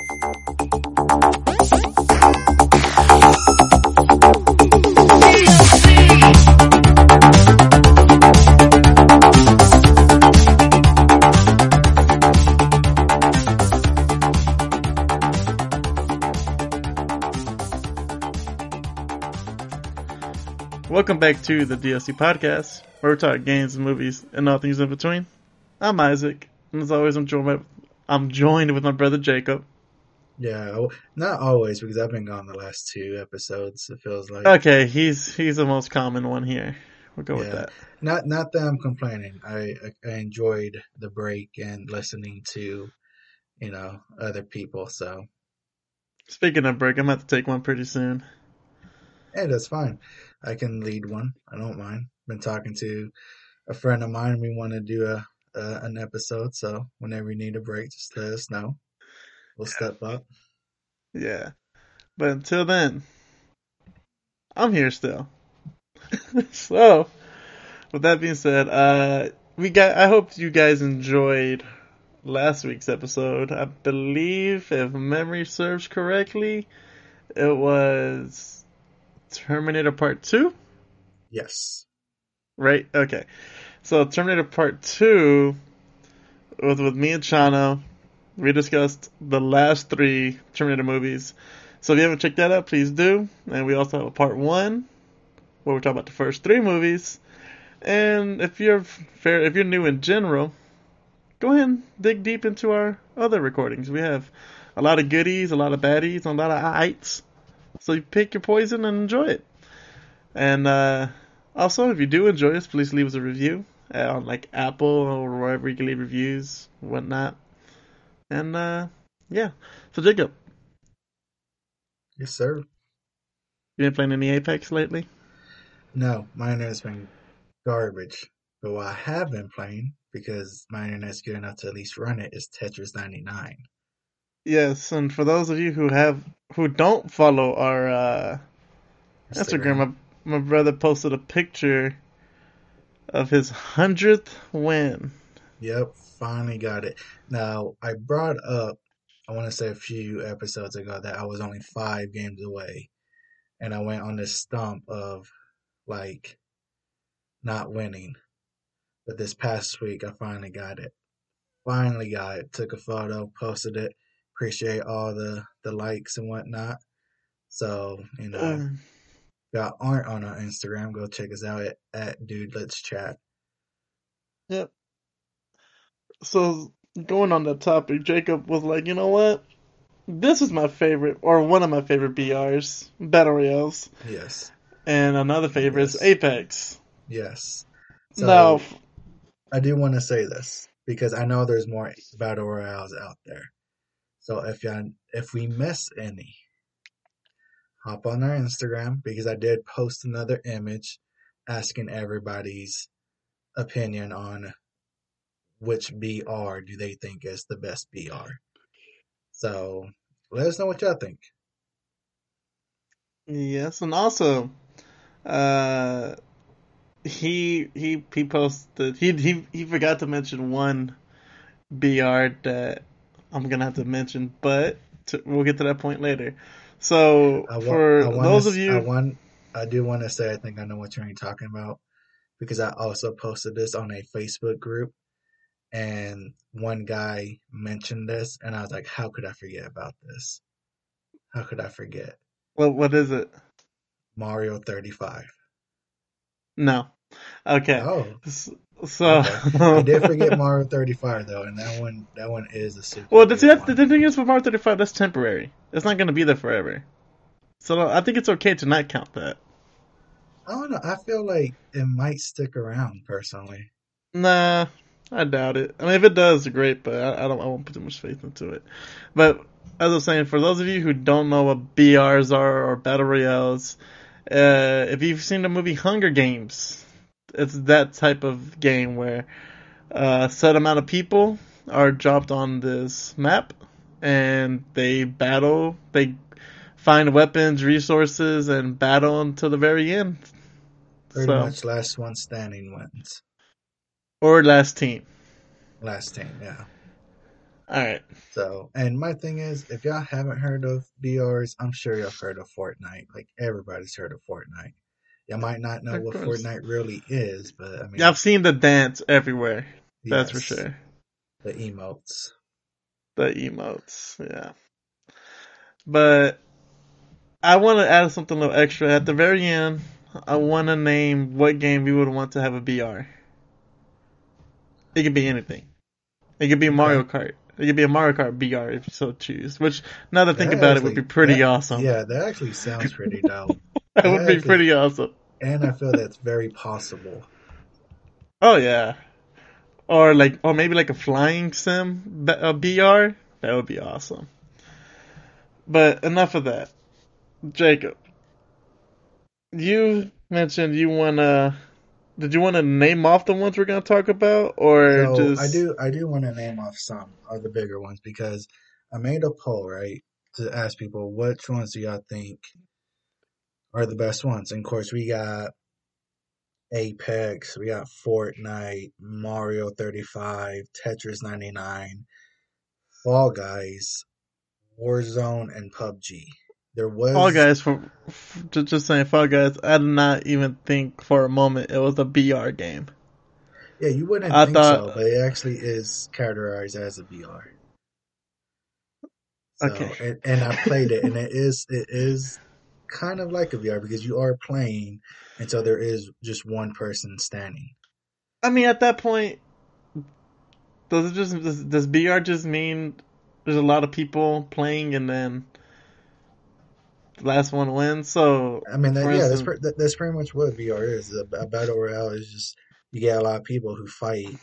Welcome back to the DLC podcast, where we talk games and movies and all things in between. I'm Isaac, and as always, I'm joined. I'm joined with my brother Jacob. Yeah, not always because I've been gone the last two episodes. It feels like Okay, he's he's the most common one here. We'll go with that. not not that I'm complaining. I, I I enjoyed the break and listening to, you know, other people. So Speaking of break, I'm about to take one pretty soon. hey, that's fine. I can lead one. I don't mind. Been talking to a friend of mine. We want to do a, a an episode. So whenever you need a break, just let us know. We'll step up. Yeah, but until then, I'm here still. so, with that being said, uh, we got. I hope you guys enjoyed last week's episode. I believe, if memory serves correctly, it was Terminator Part Two. Yes. Right? Okay. So Terminator Part Two was with me and Chano. We discussed the last three Terminator movies. So if you haven't checked that out, please do. And we also have a part one where we talk about the first three movies. And if you're fair, if you're new in general, go ahead and dig deep into our other recordings. We have a lot of goodies, a lot of baddies, a lot of ites. So you pick your poison and enjoy it. And uh, also, if you do enjoy us, please leave us a review uh, on like Apple or wherever you can leave reviews, whatnot. And uh, yeah, so Jacob, Yes, sir. you been playing any Apex lately? No, my internet's been garbage. But what I have been playing, because my internet's good enough to at least run it, is Tetris 99. Yes, and for those of you who have who don't follow our uh, Instagram, my, my brother posted a picture of his hundredth win. Yep, finally got it. Now, I brought up, I want to say a few episodes ago, that I was only five games away. And I went on this stump of, like, not winning. But this past week, I finally got it. Finally got it. Took a photo, posted it. Appreciate all the, the likes and whatnot. So, you know, Um, got art on our Instagram. Go check us out at, at Dude Let's Chat. Yep. So going on that topic, Jacob was like, you know what? This is my favorite, or one of my favorite BRs, Battle Royales, Yes. and another favorite is Apex. Yes. So, now, I do want to say this because I know there's more battle royales out there. So if you if we miss any, hop on our Instagram because I did post another image asking everybody's opinion on which BR do they think is the best BR. So let us know what y'all think. yes, and also, uh, he he he posted he he he forgot to mention one BR that I'm gonna have to mention, but to, we'll get to that point later. So I wa- for those of you, I want, I do want to say I think I know what you're talking about because I also posted this on a Facebook group, and one guy mentioned this, and I was like, how could I forget about this? How could I forget what what is it? Mario 35? No. Okay. Oh, So Okay. I did forget Mario 35 though, and that one, that one is a super. Well, the, good see, that's, one. the thing is with Mario 35, that's temporary. It's not going to be there forever. So I think it's okay to not count that. I don't know. I feel like it might stick around personally. Nah, I doubt it. I mean, if it does, great, but I, I don't. I won't put too much faith into it. But as I was saying, for those of you who don't know what BRs are or battle royales, uh, if you've seen the movie Hunger Games, it's that type of game where uh, a set amount of people are dropped on this map, and they battle. They find weapons, resources, and battle until the very end. Pretty So- much last one standing wins. Or last team. Last team, yeah. All right. So, and my thing is, if y'all haven't heard of BRs, I'm sure y'all heard of Fortnite. Like everybody's heard of Fortnite. Y'all might not know Of what course. Fortnite really is, but I mean, I've seen the dance everywhere. That's for sure. The emotes. The emotes, yeah. But I want to add something a little extra at the very end. I want to name what game we would want to have a BR. It could be anything. It could be Mario Kart. It could be a Mario Kart BR if you so choose. Which, now that I think That about it, would be pretty that- awesome. Yeah, that actually sounds pretty dope. that would be actually- pretty awesome. and I feel that's very possible. Oh yeah. Or like, or maybe like a flying sim, a BR. That would be awesome. But enough of that. Jacob, you mentioned you wanna. Did you want to name off the ones we're gonna talk about, or So just? I do I do want to name off some of the bigger ones because I made a poll right to ask people which ones do y'all think are the best ones. And of course we got Apex, we got Fortnite, Mario 35, Tetris 99, Fall Guys, Warzone, and PUBG. There was Fall Guys for, just, just saying Fall Guys. I did not even think for a moment it was a BR game. Yeah, you wouldn't I think thought- so, but it actually is categorized as a BR. So, Okay. and, and I played it, and it is it is kind of like a BR because you are playing, and so there is just one person standing. I mean, at that point, does it just does, does BR just mean there's a lot of people playing and then the last one wins? So I mean, that, yeah, that's that, that's pretty much what BR is. A, a battle royale is just you get a lot of people who fight,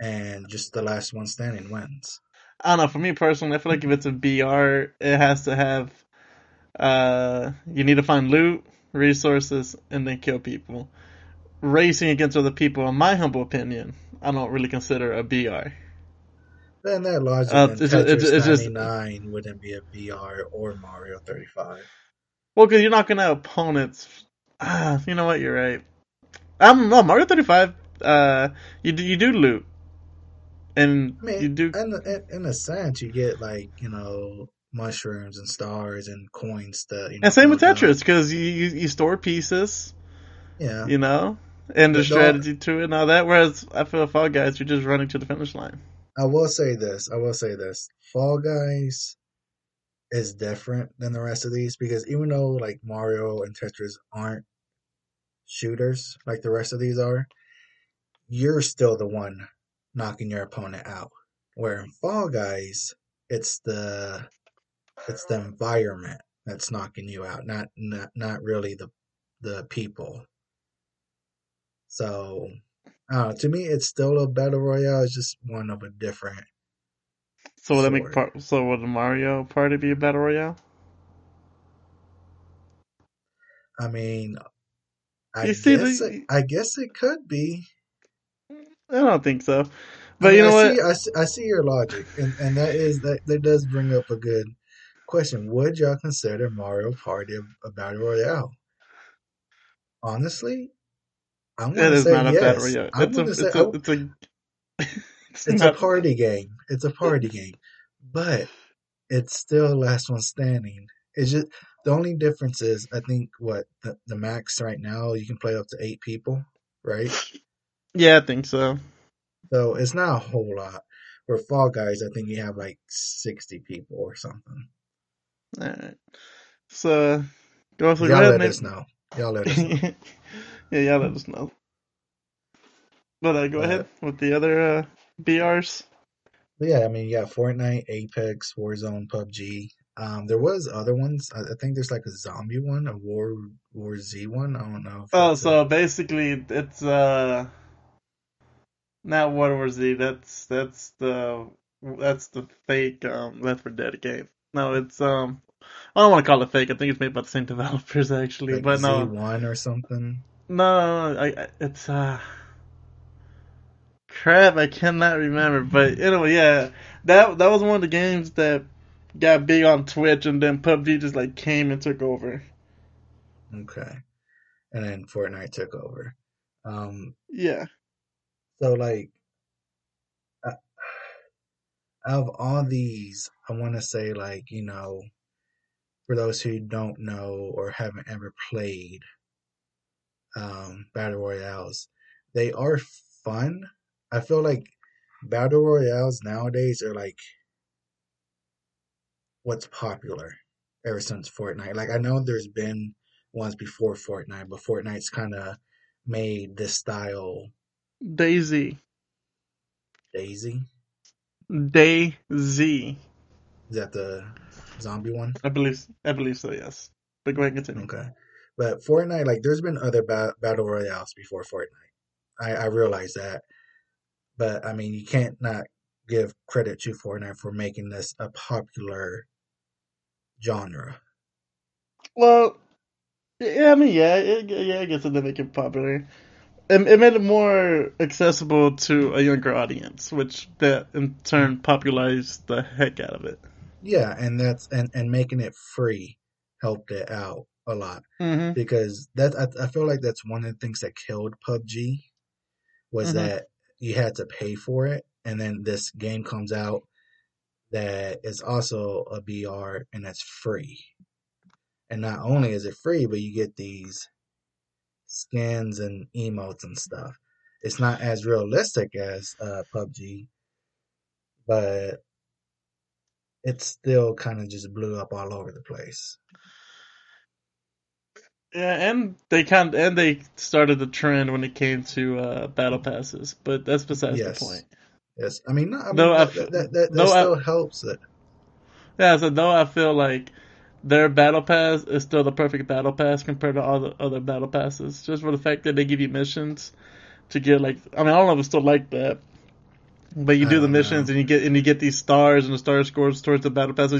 and just the last one standing wins. I don't know. For me personally, I feel like if it's a BR, it has to have uh, you need to find loot, resources, and then kill people. Racing against other people, in my humble opinion, I don't really consider a BR. Then that logic, Uh, it's just- it's- it's just- 99 wouldn't be a BR or Mario 35. Well, because you're not gonna have opponents. Ah, you know what? You're right. Um, no, Mario 35. Uh, you do you do loot, and I mean, you do. in, in, in a sense, you get like you know mushrooms and stars and coins to you know. And same with. Tetris, because you, you you store pieces, Yeah, you know, and the don't- strategy to it and all that. Whereas I feel Fall Guys, you're just running to the finish line. I will say this. I will say this. Fall Guys is different than the rest of these because even though like Mario and Tetris aren't shooters like the rest of these are, you're still the one knocking your opponent out. Where in Fall Guys, it's the it's the environment that's knocking you out, not not not really the the people. So, I to me, it's still a battle royale. It's just one of a different. So will that make part? So will the Mario Party be a battle royale? I mean, I You see guess the- it, I guess it could be. I don't think so. I But mean, you know I what? See, I, see, I see your logic, and and that is that that does bring up a good question. Would y'all consider Mario Party a, a battle royale? Honestly, I'm gonna is say not a yes. battle royale. It's a, gonna it's a, oh, it's a, it's, it's a party game. It's a party game, but it's still last one standing. It's just the only difference is I think what the, the max right now you can play up to eight people, right? Yeah, I think so. So it's not a whole lot. For Fall Guys, I think you have like sixty people or something. Alright. So, go, so go Y'all ahead let us know. Y'all let us know. yeah, y'all let us know. But uh, go But- ahead with the other uh, BRs. Yeah, I mean, yeah, Fortnite, Apex, Warzone, PUBG. Um, there was other ones. I, I think there's like a zombie one, a War War Z one. I don't know. Oh, so basically, it's uh, not World War Z. That's that's the that's the fake um Left 4 Dead game. No, it's um, I don't want to call it fake. I think it's made by the same developers actually. like but Z no, one or something. No, no, I, I, it's uh, crap. I cannot remember. But anyway, yeah, that that was one of the games that got big on Twitch, and then PUBG just like came and took over. Okay, and then Fortnite took over. Um, Yeah. so like, I, of all these, I want to say like you know, for those who don't know or haven't ever played um, battle royales, they are fun. I feel like battle royales nowadays are like what's popular ever since Fortnite. Like I know there's been ones before Fortnite, but Fortnite's kind of made this style DayZ. DayZ. DayZ. Is that the zombie one? I believe. I believe so. Yes. But go ahead and continue. Okay. But Fortnite, like, there's been other ba- battle royales before Fortnite. I, I realize that. But, I mean, you can't not give credit to Fortnite for making this a popular genre. Well, yeah, I mean, yeah, it, yeah, I guess it did make it popular. It, it made it more accessible to a younger audience, which that in turn popularized the heck out of it. Yeah, and that's and, and making it free helped it out a lot Mm-hmm. because that I, I feel like that's one of the things that killed PUBG was Mhm. that you had to pay for it, and then this game comes out that is also a BR and that's free. And not only is it free, but you get these skins and emotes and stuff. It's not as realistic as uh, PUBG, but it still kind of just blew up all over the place. Yeah, and they kind and they started the trend when it came to uh, battle passes, but that's besides Yes. the point. Yes, I mean, no, I mean I that, that, that, that though I- still helps it. Yeah, so though I feel like their battle pass is still the perfect battle pass compared to all the other battle passes, just for the fact that they give you missions to get like I mean I don't know if it's still like that, but you do the missions know. and you get and you get these stars and the star scores towards the battle pass.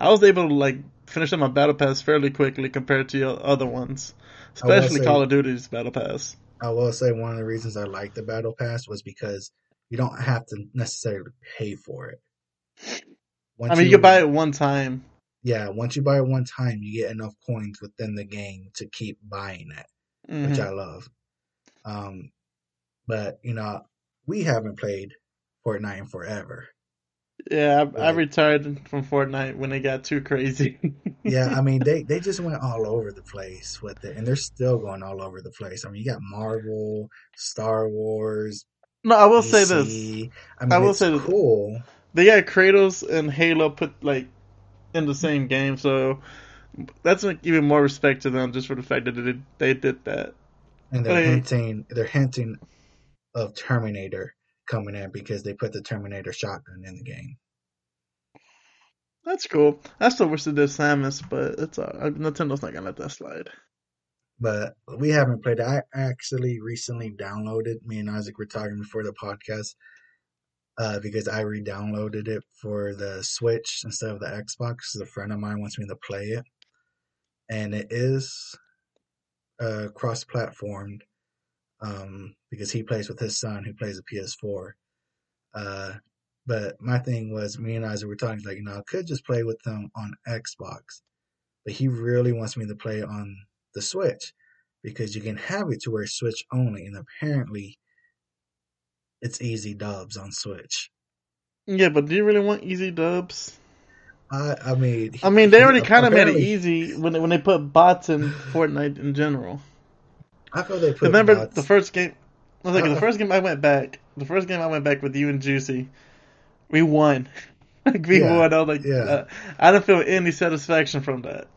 I was able to like finish up my battle pass fairly quickly compared to the other ones, especially say- Call of Duty's battle pass. I will say one of the reasons I like the battle pass was because you don't have to necessarily pay for it. Once I mean, you can buy it one time. Yeah, once you buy it one time, you get enough coins within the game to keep buying it, which Mhm. I love. Um, but you know, we haven't played Fortnite in forever. Yeah, I, I retired from Fortnite when it got too crazy. Yeah, I mean they they just went all over the place with it, and they're still going all over the place. I mean, you got Marvel, Star Wars. no, I will say this. I mean, I will say this. cool. They got Kratos and Halo put like in the same game, so that's like even more respect to them just for the fact that they did, they did that. And they're Like- hinting they're hinting of Terminator coming in because they put the Terminator shotgun in the game. That's cool. I still wish they did Samus, but it's uh, Nintendo's not gonna let that slide. But we haven't played it. I actually recently downloaded. Me and Isaac were talking before the podcast uh, because I re-downloaded it for the Switch instead of the Xbox. A friend of mine wants me to play it, and it is uh, cross-platformed um, because he plays with his son who plays a PS4. Uh, but my thing was, me and Isaac were talking like, you know, I could just play with them on Xbox, but he really wants me to play on the Switch because you can have it to where it's Switch only, and apparently it's easy dubs on Switch. Yeah, but do you really want easy dubs? I I mean, I mean, they already kind of made it easy when they, when they put bots in Fortnite in general. I feel they put Remember the first game? I was like, Uh, the first game I went back. The first game I went back with you and Juicy, we won. like we Yeah, won. I was like, yeah. uh, I didn't feel any satisfaction from that.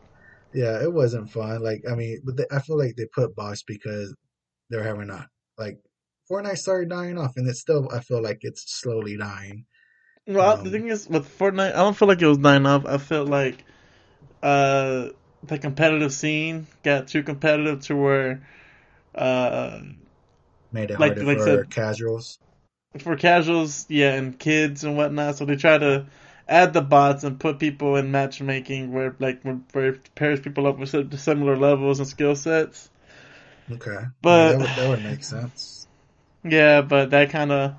Yeah, it wasn't fun. Like, I mean, but they, I feel like they put bots because they're having a like Fortnite started dying off, and it's still I feel like it's slowly dying. Well, Um, the thing is, with Fortnite, I don't feel like it was dying off. I felt like uh, the competitive scene got too competitive to where uh, Made it Like- harder like for said- casuals. for casuals, yeah, and kids and whatnot. So they try to add the bots and put people in matchmaking where like where it pairs people up with similar levels and skill sets. Okay, But- that would, that would make sense. Yeah, but that kind of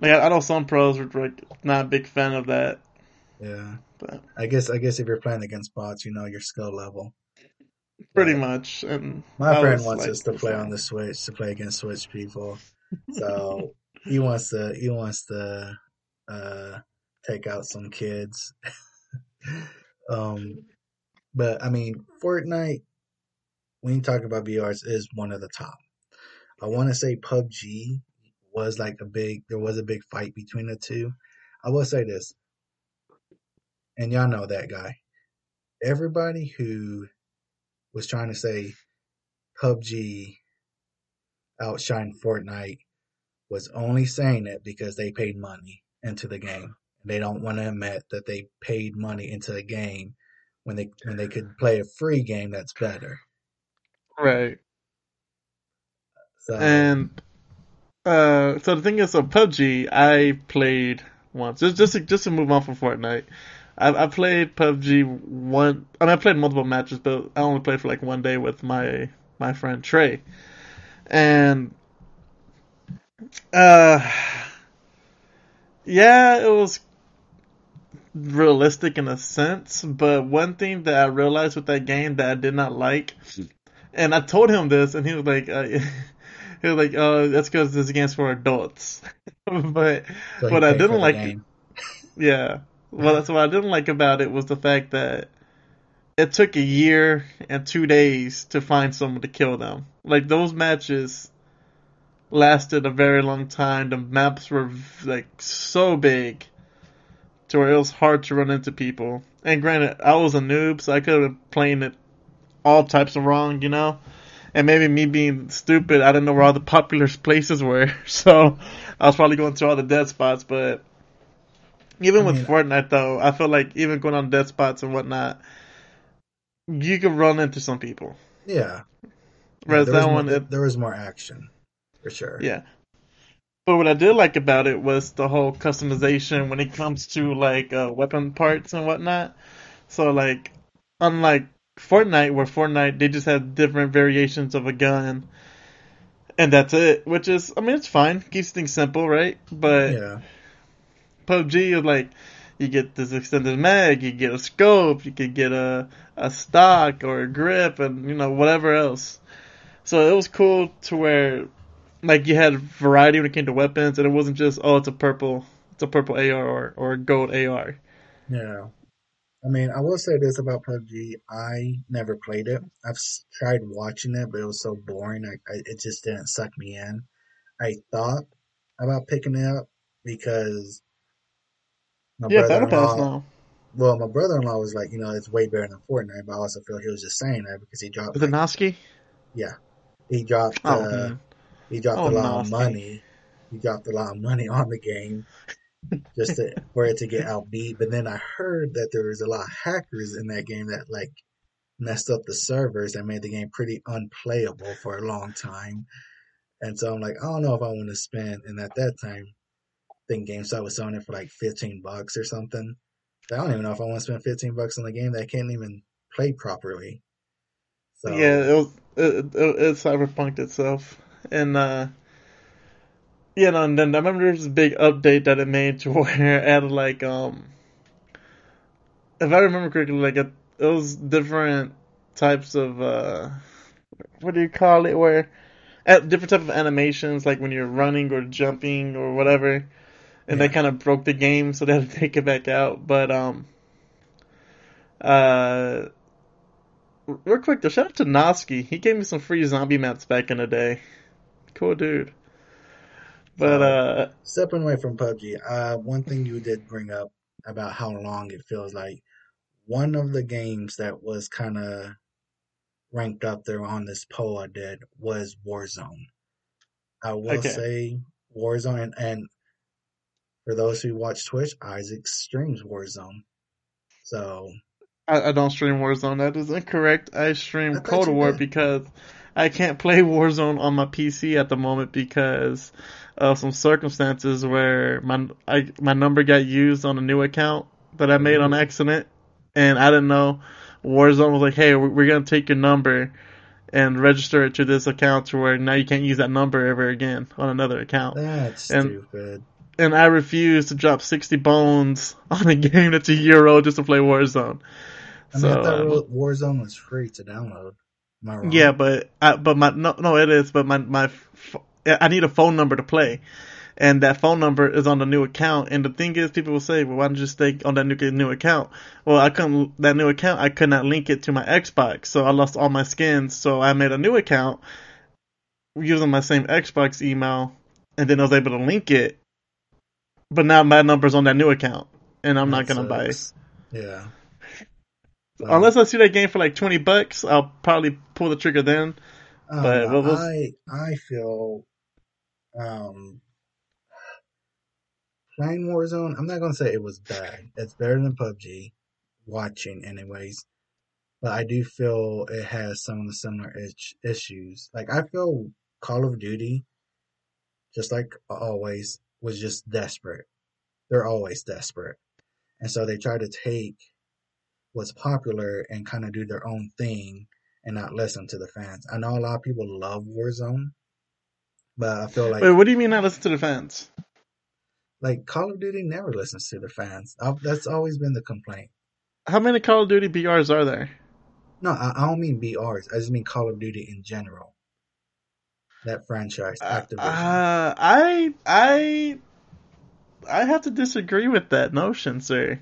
like I know some pros were like not a big fan of that. Yeah, But I guess I guess if you're playing against bots, you know your skill level. Pretty But much, and My I friend wants like, us to play on the Switch to play against Switch people. So he wants to he wants to uh take out some kids. um, but I mean, Fortnite, when you talk about BRs, is one of the top. I want to say PUBG was like a big, there was a big fight between the two. I will say this, and y'all know that guy. Everybody who was trying to say PUBG outshine Fortnite was only saying it because they paid money into the game. They don't want to admit that they paid money into a game when they when they could play a free game that's better. Right. So, and uh, so the thing is, so PUBG, I played once. Just just to, just to move on from Fortnite, I, I played PUBG one. I mean, I played multiple matches, but I only played for like one day with my my friend Trey, and uh, yeah, it was realistic in a sense, but one thing that I realized with that game that I did not like, and I told him this, and he was like, uh, he was like, "Oh, that's because this game's for adults." but so what I didn't like, it yeah, well, that's what I didn't like about it was the fact that it took a year and two days to find someone to kill them. Like those matches lasted a very long time. The maps were like so big to where it was hard to run into people. And granted, I was a noob, so I could have playing it all types of wrong, you know? And maybe me being stupid, I didn't know where all the popular places were. So I was probably going to all the dead spots. But even I with mean, Fortnite, though, I feel like even going on dead spots and whatnot, you can run into some people. Yeah. Whereas yeah, that one, more, it, there was more action, for sure. Yeah. But what I did like about it was the whole customization when it comes to like uh, weapon parts and whatnot. So like, unlike Fortnite, where Fortnite they just have different variations of a gun, and that's it. Which is, I mean, it's fine, keeps things simple, right? But yeah. PUBG is like, you get this extended mag, you get a scope, you could get a a stock or a grip, and you know whatever else. So it was cool to where like you had variety when it came to weapons, and it wasn't just oh it's a purple it's a purple AR or, or a gold AR. Yeah, I mean I will say this about PUBG: I never played it. I've tried watching it, but it was so boring. I, I it just didn't suck me in. I thought about picking it up because my yeah, Battle Pass now. Well, my brother-in-law was like, you know, it's way better than Fortnite, but I also feel he was just saying that because he dropped. Was like, it Noski? Yeah, he dropped. Oh, uh, he dropped oh, a lot nasty. of money. He dropped a lot of money on the game just to, for it to get outbeat. But then I heard that there was a lot of hackers in that game that like messed up the servers and made the game pretty unplayable for a long time. And so I'm like, I don't know if I want to spend. And at that time, I think GameStop was selling it for like 15 bucks or something. I don't even know if I want to spend 15 bucks on a game that I can't even play properly. So, yeah, it was it, it, it cyberpunked itself and uh, you know, and then I remember there was a big update that it made to where it added like um, if I remember correctly, like it, it was different types of uh, what do you call it? Where at different type of animations, like when you're running or jumping or whatever, and yeah. they kind of broke the game, so they had to take it back out. But um, uh, real quick, though, shout out to Noski. He gave me some free zombie mats back in the day cool dude. But uh, stepping away from PUBG, uh, one thing you did bring up about how long it feels like one of the games that was kind of ranked up there on this poll I did was Warzone. I will okay. say Warzone, and, and for those who watch Twitch, Isaac streams Warzone. So I, I, don't stream Warzone. That is incorrect. I stream I Cold War did. because I can't play Warzone on my PC at the moment because of some circumstances where my I, my number got used on a new account that I made on mm-hmm. accident, and I didn't know. Warzone was like, "Hey, we're gonna take your number and register it to this account to where now you can't use that number ever again on another account." That's and, stupid. And I refuse to drop sixty bones on a game that's a year old just to play Warzone. I mean, I thought um, Warzone was free to download. Yeah, but I, but my no no it is, but my my I need a phone number to play, and that phone number is on the new account. And the thing is, people will say, "Well, why don't you stay on that new new account?" Well, I couldn't that new account. I could not link it to my Xbox, so I lost all my skins. So I made a new account using my same Xbox email, and then I was able to link it. But now my number's on that new account, and I'm That not gonna buy. sucks. Yeah. So, Unless I see that game for like twenty bucks, I'll probably pull the trigger then. Don't but what was- I I feel um playing Warzone. I'm not gonna say it was bad. It's better than PUBG. Watching, anyways. But I do feel it has some of the similar is- issues. Like I feel Call of Duty, just like always, was just desperate. They're always desperate, and so they try to take what's popular and kind of do their own thing and not listen to the fans. I know a lot of people love Warzone, but I feel like Wait, what do you mean not listen to the fans? like Call of Duty never listens to the fans. i that's always been the complaint. How many Call of Duty BRs are there? No, I, I don't mean BRs. I just mean Call of Duty in general. That franchise, Activision. Uh, I I I have to disagree with that notion, sir.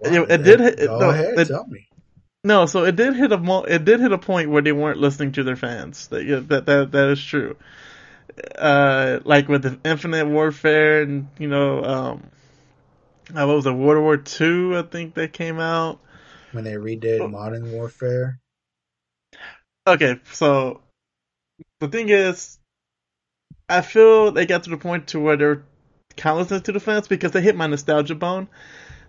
Well, it- it did hit- Go no, ahead, it- tell me. No, so it did hit a it did hit a point where they weren't listening to their fans. That that that, that is true. Uh, like with the Infinite Warfare and you know, um, uh, what was it, World War Two? I think that came out. When they redid Oh. Modern Warfare, Okay, so the thing is, I feel they got to the point to where they're kind of listening to the fans because they hit my nostalgia bone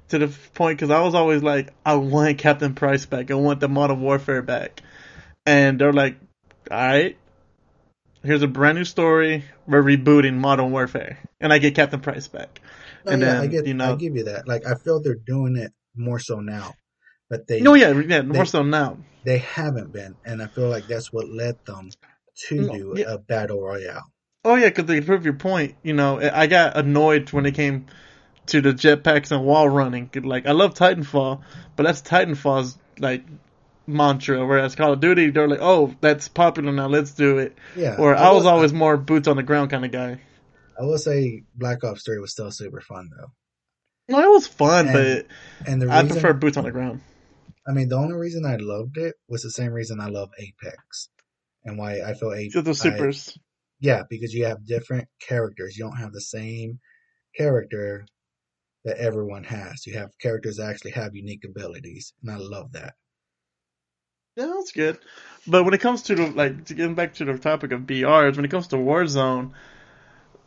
to the point because I was always like, I want Captain Price back, I want the Modern Warfare back, and they're like, all right, here's a brand new story, we're rebooting Modern Warfare, and I get Captain Price back. no, And yeah, I then, get, you know- I give you that. Like I feel they're doing it more so now, but they No, yeah, yeah, more they- so now. they haven't been, and I feel like that's what led them to No, do yeah. a battle royale. Oh yeah, because to prove your point, you know, I got annoyed when it came to the jetpacks and wall running. Like I love Titanfall, but that's Titanfall's like mantra. Whereas Call of Duty, they're like, oh, that's popular now, let's do it. Yeah, Or I was will- always more boots on the ground kind of guy. I will say Black Ops Three was still super fun though, No, it was fun, And and the but I prefer boots on the ground. I mean, the only reason I loved it was the same reason I love Apex, and why I feel. Just the supers. yeah, because you have different characters. You don't have the same character that everyone has. You have characters that actually have unique abilities, and I love that. Yeah, that's good. But when it comes to the like to getting back to the topic of BRs, when it comes to Warzone,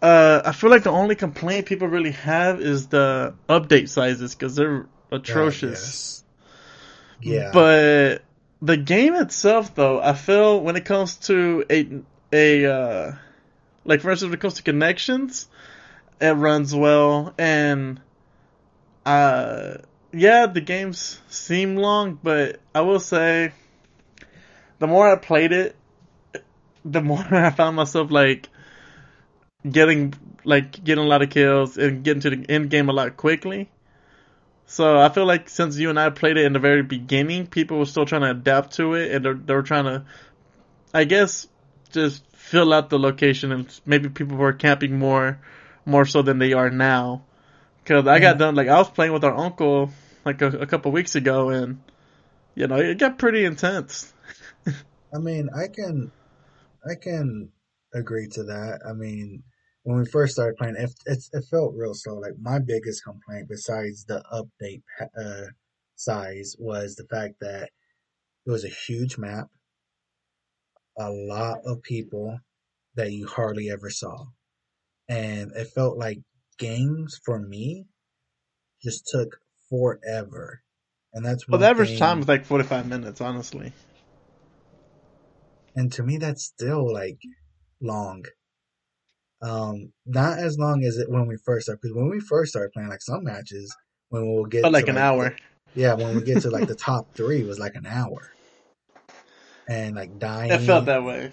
uh, I feel like the only complaint people really have is the update sizes because they're atrocious. Yeah, But the game itself, though, I feel when it comes to a a uh, like for instance, when it comes to connections, it runs well, and uh, yeah, the games seem long, but I will say, the more I played it, the more I found myself like getting like getting a lot of kills and getting to the end game a lot quickly. So I feel like since you and I played it in the very beginning, people were still trying to adapt to it, and they're they're trying to, I guess, just fill out the location, and maybe people were camping more, more so than they are now. Because I got mm-hmm. done like I was playing with our uncle like a, a couple weeks ago, and you know it got pretty intense. I mean, I can, I can agree to that. I mean, when we first started playing, it, it, it felt real slow. Like my biggest complaint, besides the update uh, size, was the fact that it was a huge map, a lot of people that you hardly ever saw, and it felt like games for me just took forever. And that's Well, the average thing- time was like forty five minutes, honestly. and to me that's still like long um not as long as it when we first started because when we first started playing like some matches when we'll get But like to, an hour. the- yeah when we get to like the top three it was like an hour. And like dying It felt that way.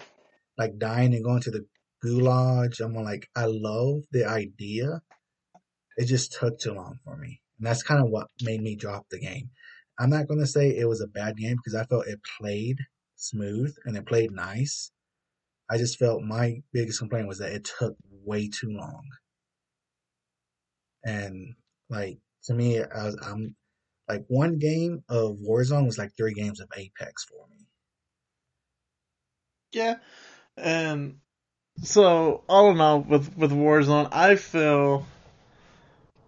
like dying and going to the gulag i'm like i love the idea. It just took too long for me. And that's kind of what made me drop the game. I'm not going to say it was a bad game because i felt it played smooth and it played nice i just felt my biggest complaint was that it took way too long and like to me, I was, I'm like one game of Warzone was like three games of Apex for me. Yeah, and so all in all, with with Warzone, I feel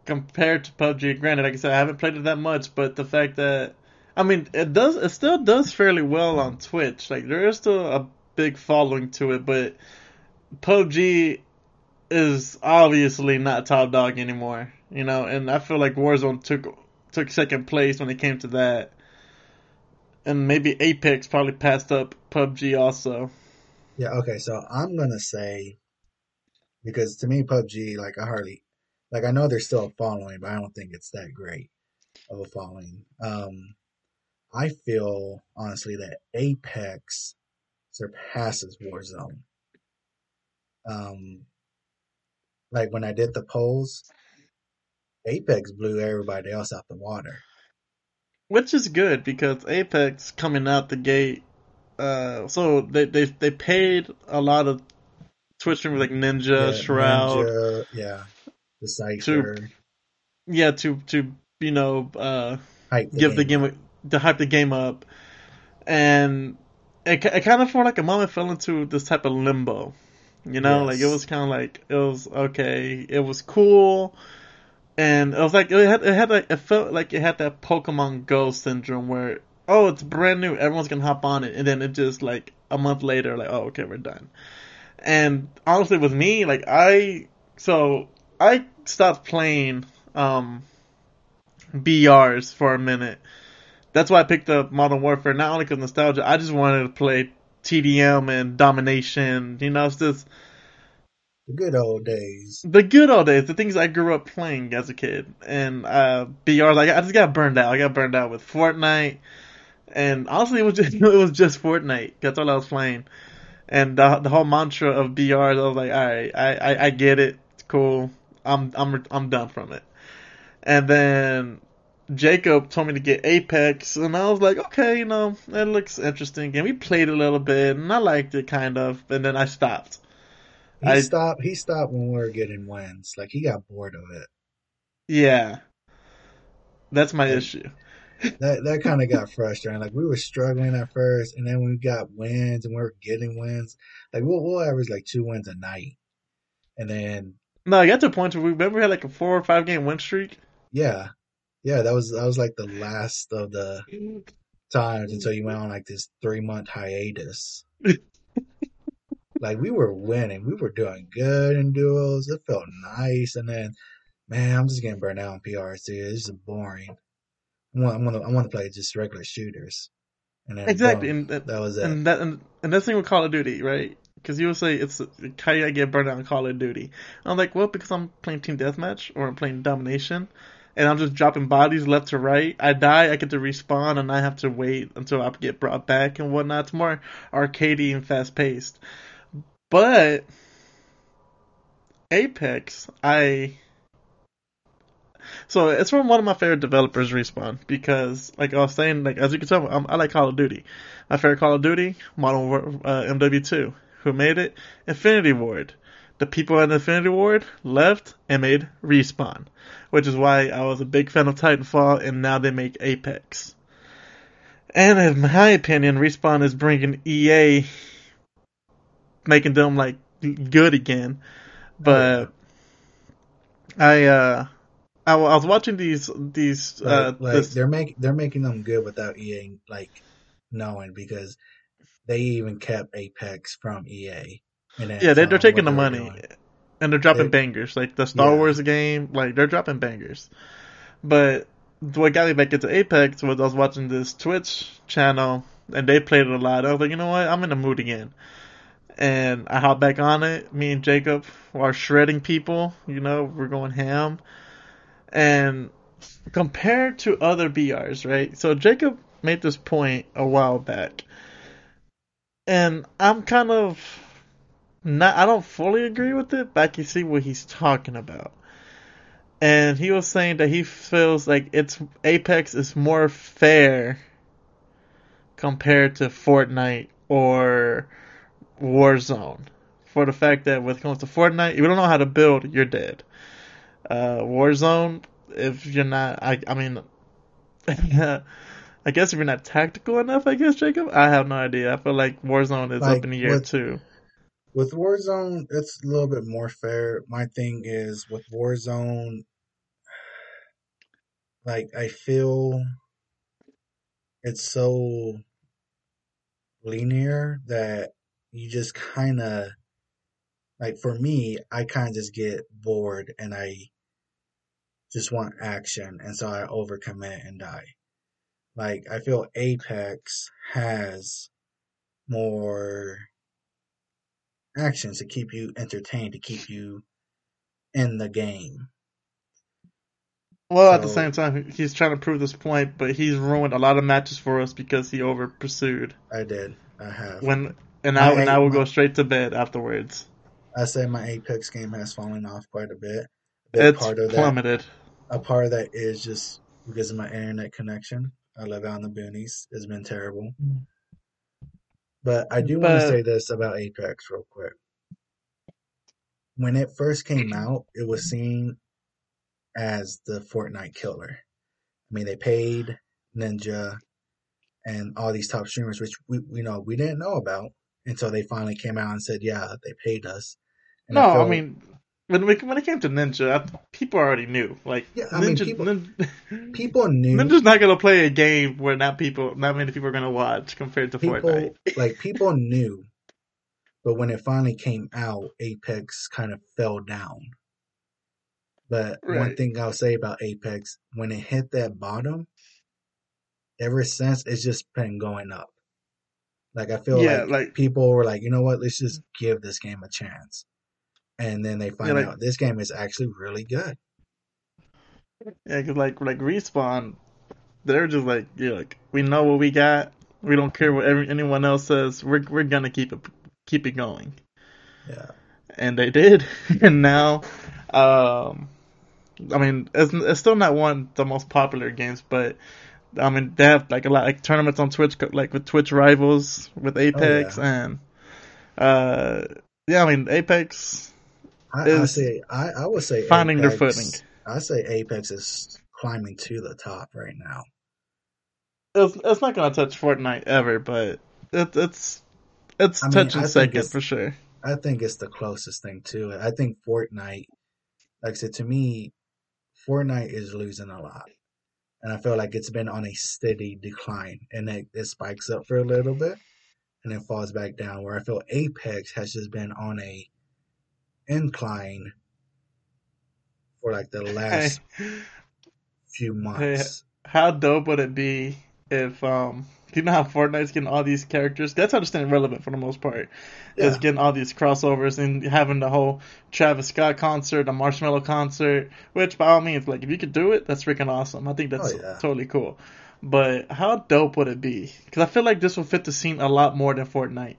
compared to PUBG. Granted, like I said, I haven't played it that much, but the fact that I mean, it does it still does fairly well on Twitch. Like there is still a big following to it, but PUBG is obviously not top dog anymore. You know, and I feel like Warzone took took second place when it came to that. And maybe Apex probably passed up PUBG also. Yeah, okay, so I'm gonna say because to me PUBG, like I hardly like I know there's still a following, but I don't think it's that great of a following. Um I feel honestly that Apex surpasses Warzone. Um like when I did the polls, Apex blew everybody else out the water. Which is good because Apex coming out the gate uh so they they they paid a lot of Twitch streamers like Ninja, Yeah, Shroud, Ninja, yeah, the Cypher, yeah, to to you know uh the give the game. game to hype the game up, and it it kind of for like a moment fell into this type of limbo, you know, like it was kind of like it was okay, it was cool, and it was like it had it had like it felt like it had that Pokemon Go syndrome where oh it's brand new, everyone's gonna hop on it, and then it just like a month later like oh okay we're done, and honestly with me like I so I stopped playing um BRs for a minute. That's why I picked up Modern Warfare, not only because nostalgia, I just wanted to play TDM and Domination. You know, it's just The good old days. the good old days, the things I grew up playing as a kid. And uh, BRs, I, I just got burned out. I got burned out with Fortnite, and honestly, it was just it was just Fortnite. That's all I was playing. And the the whole mantra of BRs, I was like, all right, I, I, I get it. It's cool. I'm I'm I'm done from it. And then Jacob told me to get Apex, and I was like, okay, you know, it looks interesting. And we played a little bit, and I liked it kind of, and then I stopped. He I- stopped. He stopped when we were getting wins. Like he got bored of it. Yeah, that's my Like- issue. That that kind of got frustrating. Like we were struggling at first, and then we got wins, and we were getting wins. Like we'll we'll average like two wins a night, and then No, I got to a point where we remember we had like a four or five game win streak. yeah, yeah, that was that was like the last of the times until you went on like this three month hiatus. like we were winning, we were doing good in duos. It felt nice, and then man, I'm just getting burned out on BRs. It's just boring. I want, I want to, I want to play just regular shooters, and then Exactly, boom, and that that was it. and that and, and that's the thing with Call of Duty, right? Because you will say it's how I get burned out on Call of Duty. I'm like, well, because I'm playing team deathmatch or I'm playing domination, and I'm just dropping bodies left to right. I die, I get to respawn, and I have to wait until I get brought back and whatnot. It's more arcadey and fast paced. But Apex, I so it's from one of my favorite developers, Respawn, because like I was saying, like as you can tell, I'm, I like Call of Duty. My favorite Call of Duty, Modern War, uh, MW2. Who made it? Infinity Ward. The people at Infinity Ward left and made Respawn, which is why I was a big fan of Titanfall, and now they make Apex. And in my opinion, Respawn is bringing EA, making them like good again. But I, uh, I, I was watching these these uh Like, like this they're making they're making them good without EA like knowing because they even kept Apex from EA. Yeah they're, they're taking the what they were money and they're dropping They- bangers like the Star Yeah. Wars game like they're dropping bangers. But what got me back into Apex was I was watching this Twitch channel and they played it a lot. I was like, you know what, I'm in the mood again. And I hopped back on it. Me and Jacob are shredding people. You know, we're going ham. And compared to other BRs, right? So Jacob made this point a while back. And I'm kind of not I don't fully agree with it, but I can see what he's talking about. And he was saying that he feels like it's Apex is more fair compared to Fortnite or Warzone. For the fact that when it comes to Fortnite, if you don't know how to build, you're dead. Uh, Warzone, if you're not, I, I mean, I guess if you're not tactical enough, I guess Jacob. I have no idea. I feel like Warzone is Like, up in the air too. With Warzone, it's a little bit more fair. My thing is with Warzone, like I feel it's so linear that you just kind of like for me, I kind of just get bored and I just want action, and so I overcommit and die. Like I feel Apex has more actions to keep you entertained, to keep you in the game. Well, at the same time, he's trying to prove this point, but he's ruined a lot of matches for us because he over pursued. I did. I have. When and now My- and I will my- go straight to bed afterwards. I say my Apex game has fallen off quite a bit. A It's part of that. plummeted. A part of that is just because of my internet connection. I live out in the boonies. It's been terrible. But I do want to say this about Apex real quick. When it first came out, it was seen as the Fortnite killer. I mean, they paid Ninja and all these top streamers, which we you know we didn't know about until they finally came out and said, "Yeah, they paid us." And No, I, felt- mean when we, when it came to Ninja, I, people already knew. Like Yeah, I mean, Ninja, people- Nin- people knew Ninja's not gonna play a game where not people, not many people are gonna watch compared to people Fortnite. like people knew, but when it finally came out, Apex kind of fell down. But one thing I'll say about Apex, when it hit that bottom, ever since it's just been going up. Like I feel Yeah, like, like- people were like, you know what, let's just give this game a chance. And then they find like- out this game is actually really good. Yeah, cause like like respawn, they're just like yeah, like we know what we got. We don't care what every, anyone else says. We're we're gonna keep it keep it going. Yeah. and they did. and now, um, I mean, it's, it's still not one of the most popular games, but I mean, they have like a lot like tournaments on Twitch, like with Twitch rivals with Apex, and uh, yeah, I mean, Apex I, I say I, I would say finding their footing. I say Apex is climbing to the top right now. It's, it's not gonna touch Fortnite ever, but it, it's it's I mean, touching second it's- for sure. I think it's the closest thing to it. I think Fortnite, like I said, to me, Fortnite is losing a lot. And I feel like it's been on a steady decline. And it, it spikes up for a little bit and then falls back down. Where I feel Apex has just been on a incline for like the last few months. How dope would it be if um you know how Fortnite's getting all these characters? That's how it's staying relevant for the most part. Is getting all these crossovers and having the whole Travis Scott concert, the Marshmello concert, which by all means, like if you could do it, that's freaking awesome. I think that's Oh, yeah. totally cool. But how dope would it be? Because I feel like this would fit the scene a lot more than Fortnite.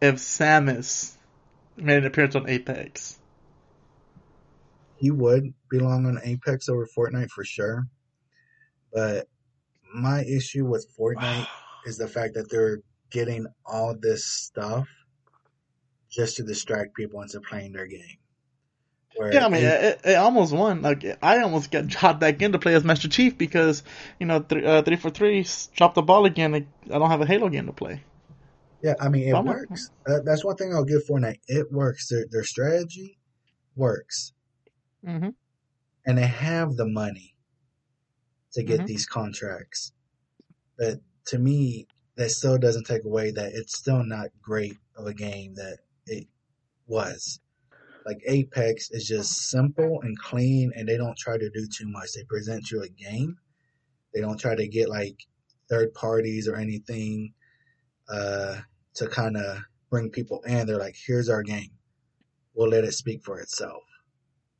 If Samus made an appearance on Apex. he would belong on Apex over Fortnite for sure. But my issue with Fortnite is the fact that they're getting all this stuff just to distract people into playing their game. Where Yeah, I mean, A- it, it almost won. Like, I almost got dropped back in to play as Master Chief because, you know, th- uh, three for three dropped the ball again. I don't have a Halo game to play. Yeah, I mean, it Bummer. works. Uh, that's one thing I'll give Fortnite. It works. Their their strategy works, Mm-hmm. and they have the money to get Mhm. these contracts. But to me, that still doesn't take away that it's still not great of a game that it was. Like Apex is just simple and clean, and they don't try to do too much. They present you a game. They don't try to get like third parties or anything uh, to kind of bring people in. They're like, "Here's our game. We'll let it speak for itself."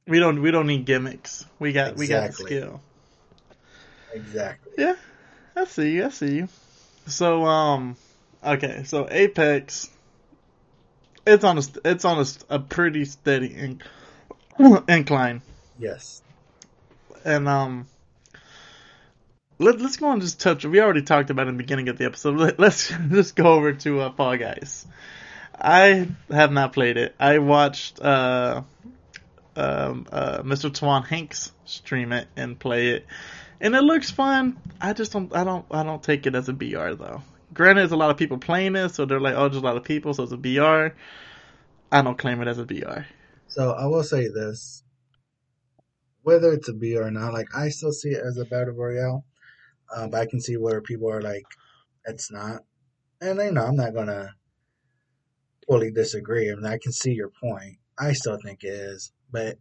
We don't we don't need gimmicks. We got we got the skill. Exactly. Yeah, I see you. I see you. So um, okay. So Apex, it's on a it's on a, a pretty steady inc- incline. Yes. And um, let, let's go and just touch. We already talked about it in the beginning of the episode. Let, let's just go over to uh, Fall Guys. I have not played it. I watched uh, um, uh, Mr. Twan Hanks stream it and play it, and it looks fun. I just don't, I don't, I don't take it as a BR though. Granted, there's a lot of people playing this, so they're like, oh, there's a lot of people, so it's a BR. I don't claim it as a BR. So I will say this: whether it's a BR or not, like I still see it as a battle royale. Um, but I can see where people are like, it's not, and you know, I'm not gonna fully disagree. I mean, I can see your point. I still think it is, but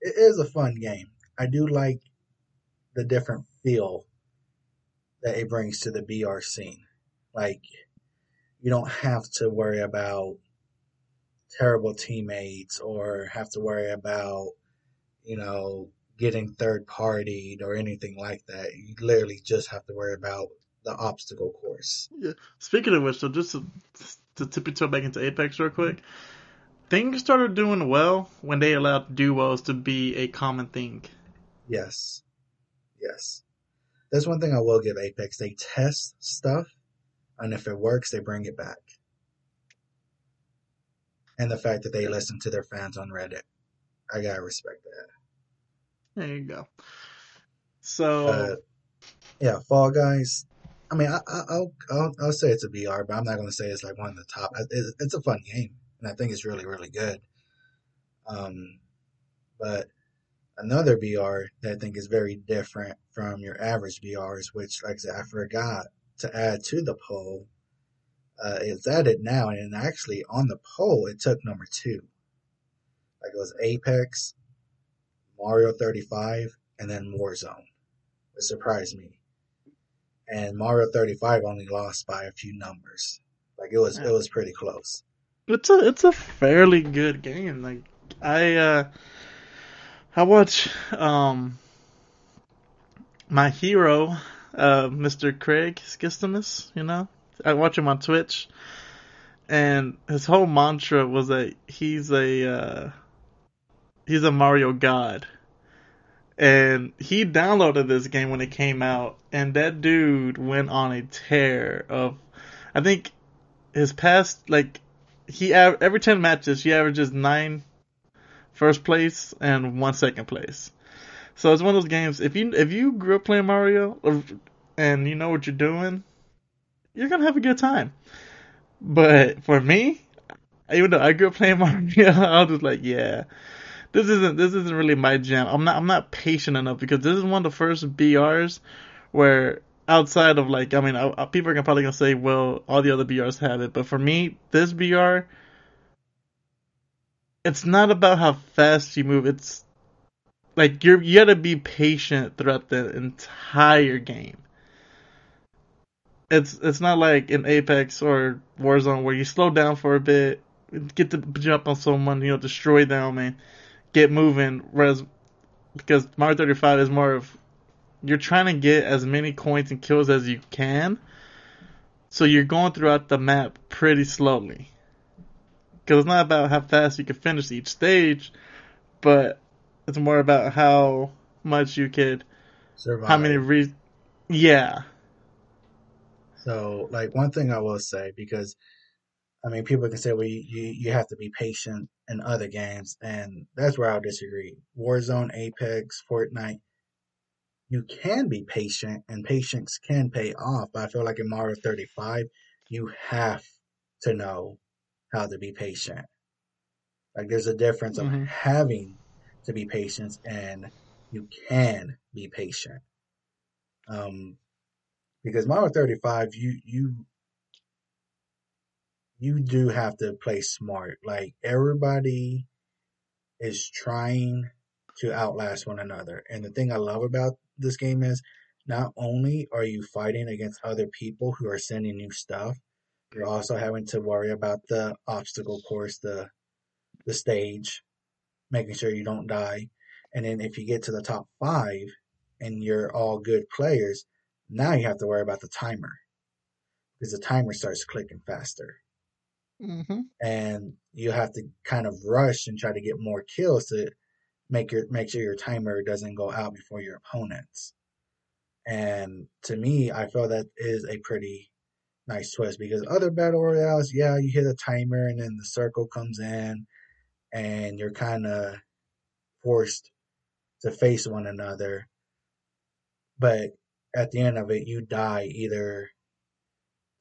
it is a fun game. I do like the different feel that it brings to the BR scene. Like, you don't have to worry about terrible teammates or have to worry about, you know, getting third partied or anything like that. You literally just have to worry about the obstacle course. Yeah. Speaking of which, so just to, to tip your toe back into Apex real quick, things started doing well when they allowed duos to be a common thing. Yes. Yes. That's one thing I will give Apex. They test stuff, and if it works, they bring it back. And the fact that they listen to their fans on Reddit. I gotta respect that. There you go. So, Uh, yeah, Fall Guys. I mean, I, I, I'll, I'll say it's a BR, but I'm not gonna say it's like one of the top. It's, it's a fun game, and I think it's really really good. Um, but another BR that I think is very different from your average BRs, which like I said, I forgot to add to the poll. Uh, it's added now, and actually on the poll it took number two. Like it was Apex, Mario 35, and then Warzone. It surprised me. And Mario 35 only lost by a few numbers. Like it was, it was pretty close. it's a it's a fairly good game. Like I uh I watch um my hero, uh Mr. Craig Skistimus, you know? I watch him on Twitch and his whole mantra was that he's a uh he's a Mario god. And he downloaded this game when it came out and that dude went on a tear of I think his past like he every 10 matches he averages nine first place and 1 second place. So it's one of those games if you if you grew up playing Mario and you know what you're doing, you're to have a good time. But for me, even though I grew up playing Mario, I was just like, yeah, this isn't this isn't really my jam. I'm not I'm not patient enough because this is one of the first BRs where outside of like I mean I, I, people are probably gonna say well all the other BRs have it, but for me this BR, it's not about how fast you move. It's like you're you gotta be patient throughout the entire game. It's it's not like in Apex or Warzone where you slow down for a bit, get to jump on someone, you know, destroy them and get moving. Whereas because Mario 35 is more of you're trying to get as many coins and kills as you can, so you're going throughout the map pretty slowly. Because it's not about how fast you can finish each stage, but it's more about how much you could, Survive. how many re, yeah. So, like one thing I will say, because I mean, people can say, well, you, you, you have to be patient in other games, and that's where I'll disagree. Warzone, Apex, Fortnite, you can be patient, and patience can pay off. But I feel like in Mario 35, you have to know how to be patient. Like there's a difference of Mhm. having to be patient and you can be patient. Um, because Mario 35, you you you do have to play smart. Like everybody is trying to outlast one another. And the thing I love about this game is not only are you fighting against other people who are sending you stuff, you're also having to worry about the obstacle course, the the stage, making sure you don't die. And then if you get to the top five and you're all good players, now you have to worry about the timer. Because the timer starts clicking faster Mm-hmm. and you have to kind of rush and try to get more kills to make your make sure your timer doesn't go out before your opponents. And to me, I feel that is a pretty nice twist because other battle royales, yeah, you hit a timer and then the circle comes in and you're kind of forced to face one another. But at the end of it, you die either.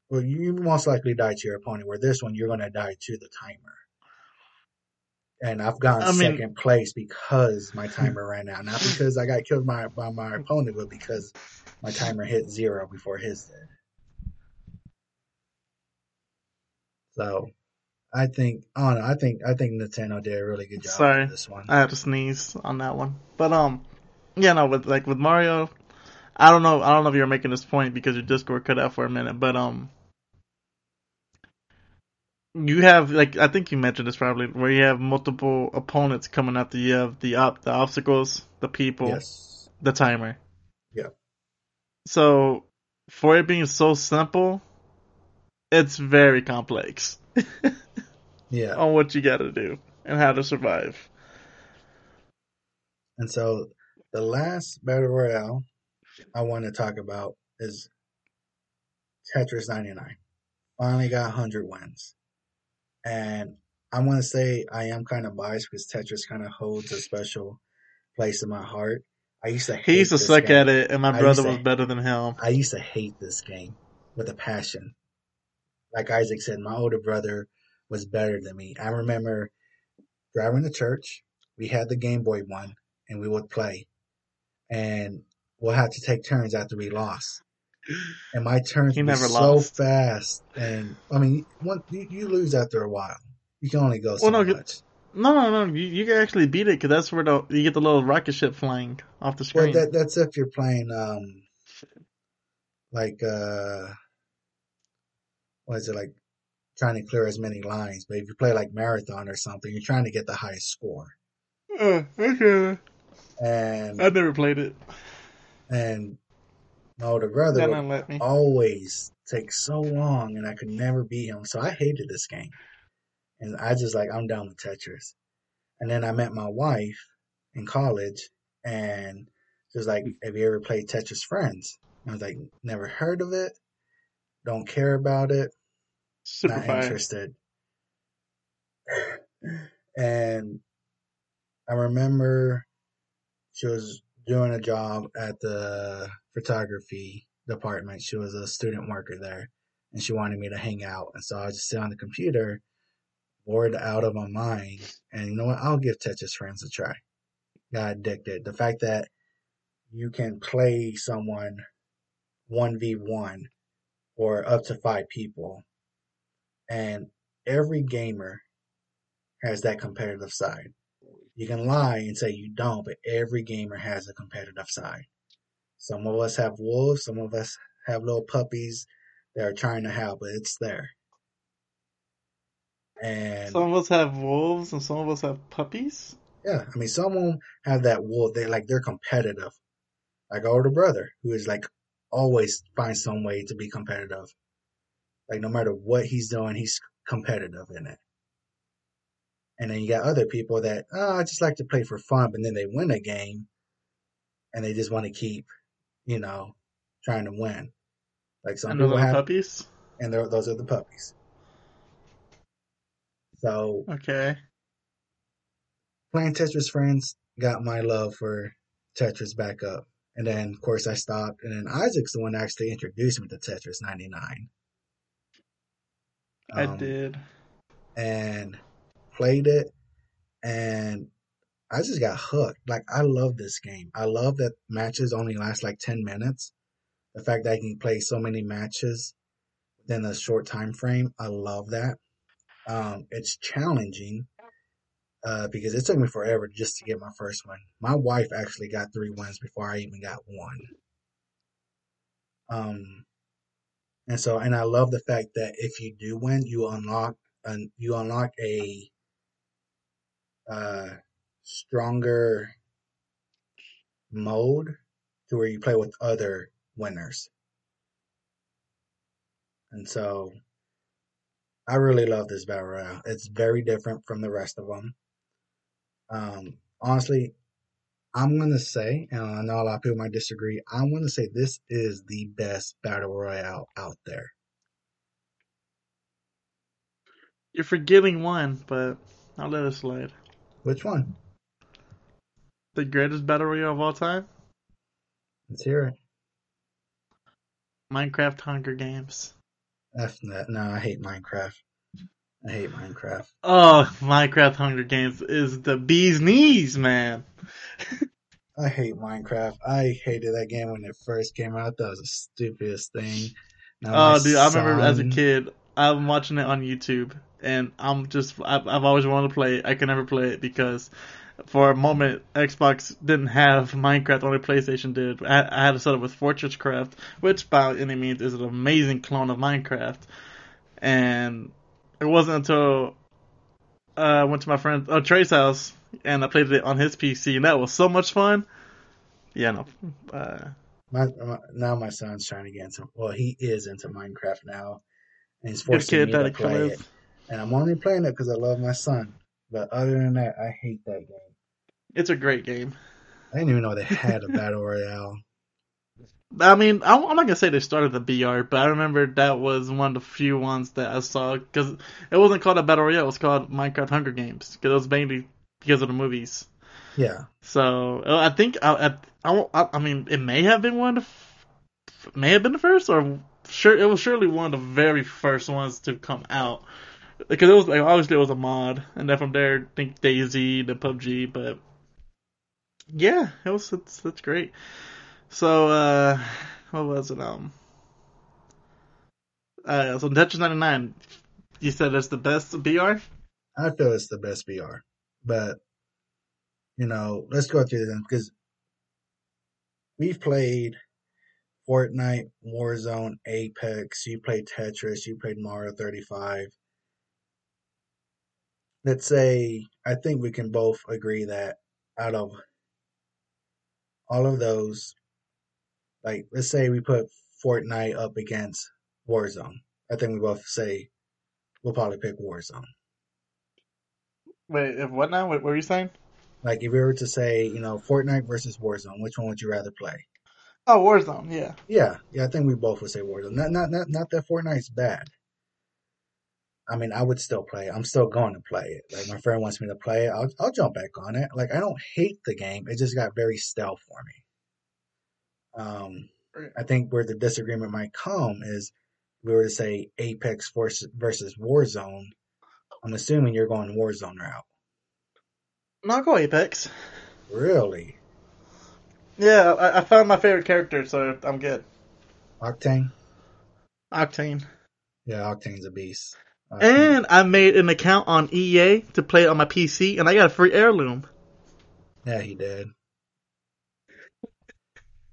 Well, you most likely die to your opponent. Where this one, you're going to die to the timer. And I've gotten I mean- second place because my timer ran out. Not because I got killed by, by my opponent, but because my timer hit zero before his did. So, I think, I don't know, I think, I think Nintendo did a really good job Sorry. with this one. I had to sneeze on that one. But um, yeah, no, with like with Mario, I don't know. I don't know if you were making this point because your Discord cut out for a minute, but um, you have like I think you mentioned this probably where you have multiple opponents coming after you. You have the op- the obstacles, the people, Yes. the timer. Yeah. So for it being so simple, it's very complex Yeah. on what you got to do and how to survive. And so the last battle royale I want to talk about is Tetris 99. Finally got 100 wins. And I want to say I am kind of biased because Tetris kind of holds a special place in my heart. I used to hate He used to suck game. at it, and my I brother was better than him. I used to hate this game with a passion. Like Isaac said, my older brother was better than me. I remember driving to church. We had the Game Boy one, and we would play. And we'll have to take turns after we lost. And my turns He were so lost. fast. And I mean, one, you, you lose after a while. You can only go so Well, no, you- much. No, no, no. You, you can actually beat it because that's where the you get the little rocket ship flying off the Well, screen. that, that's if you're playing, um, like, uh, what is it, like, trying to clear as many lines. But if you play like Marathon or something, you're trying to get the highest score. Uh, okay. And, I've never played it. and my older brother would let me. always take so long and I could never beat him. So I hated this game. And I just like, I'm down with Tetris. And then I met my wife in college and she was like, hmm. have you ever played Tetris Friends? And I was like, never heard of it. Don't care about it. Super not fire. interested. And I remember she was doing a job at the photography department. She was a student worker there and she wanted me to hang out. And so I just sit on the computer, bored out of my mind. And you know what? I'll give Tetris Friends a try. Got addicted. The fact that you can play someone 1v1 or up to five people and every gamer has that competitive side. You can lie and say you don't, but every gamer has a competitive side. Some of us have wolves, some of us have little puppies that are trying to help, but it's there. And Some of us have wolves and some of us have puppies. yeah, I mean, some of them have that wolf. They like they're competitive. Like our older brother, who is like always finds some way to be competitive. Like no matter what he's doing, he's competitive in it. And then you got other people that oh, I just like to play for fun, but then they win a game, and they just want to keep, you know, trying to win. Like some and those people are the have, puppies. and those are the puppies. So Okay. playing Tetris Friends got my love for Tetris back up. And then, of course, I stopped. And then Isaac's the one that actually introduced me to Tetris 99. I Um, did. And played it. And I just got hooked. Like, I love this game. I love that matches only last like 10 minutes. The fact that I can play so many matches within a short time frame, I love that. Um, it's challenging uh, because it took me forever just to get my first one. My wife actually got three wins before I even got one. Um, and so, and I love the fact that if you do win, you unlock, and you unlock a, uh, stronger mode to where you play with other winners. And so, I really love this battle royale. It's very different from the rest of them. Um, honestly, I'm gonna say, and I know a lot of people might disagree. I'm gonna say this is the best battle royale out there. You're forgetting one, but I'll let it slide. Which one? the greatest battle royale of all time? Let's hear it. Minecraft Hunger Games. F that. No, I hate Minecraft. I hate Minecraft. Oh, Minecraft Hunger Games is the bee's knees, man. I hate Minecraft. I hated that game when it first came out. That was the stupidest thing. Now oh, dude, I remember as a kid, I'm watching it on YouTube, and I'm just, I've, I've always wanted to play it. I can never play it because for a moment, Xbox didn't have Minecraft, only PlayStation did. I, I had to set up with Fortress Craft, which by any means is an amazing clone of Minecraft. And it wasn't until uh, I went to my friend uh, Trey's house and I played it on his PC, and that was so much fun. Yeah, no. Uh, my, my, now my son's trying to get into. Well, he is into Minecraft now, and he's forcing me to play it. And I'm only playing it because I love my son. But other than that, I hate that game. It's a great game. I didn't even know they had a battle royale. I mean, I'm not gonna say they started the BR, but I remember that was one of the few ones that I saw because it wasn't called a battle royale; it was called Minecraft Hunger Games because it was mainly because of the movies. Yeah. So uh, I think I, I, I, I mean it may have been one of may have been the first or sure it was surely one of the very first ones to come out because it was like obviously it was a mod and then from there think DayZ the PUBG but yeah it was it's that's great so uh what was it um uh so Tetris 99 you said it's the best BR I feel it's the best BR but you know, let's go through them because we've played Fortnite, Warzone, Apex. You played Tetris. You played Mario 35. Let's say I think we can both agree that out of all of those, like let's say we put Fortnite up against Warzone. I think we both say we'll probably pick Warzone. Wait, if what now? What were you saying? Like if we were to say, you know, Fortnite versus Warzone, which one would you rather play? Oh, Warzone, yeah. Yeah, yeah. I think we both would say Warzone. Not, not, not, not that Fortnite's bad. I mean, I would still play it. I'm still going to play it. Like my friend wants me to play it, I'll, I'll jump back on it. Like I don't hate the game. It just got very stale for me. Um, I think where the disagreement might come is we were to say Apex versus Warzone. I'm assuming you're going Warzone route. No, I'll go Apex. Really? Yeah, I, I found my favorite character, so I'm good. Octane? Octane. Yeah, Octane's a beast. And I made an account on EA to play it on my PC, and I got a free heirloom. Yeah, he did.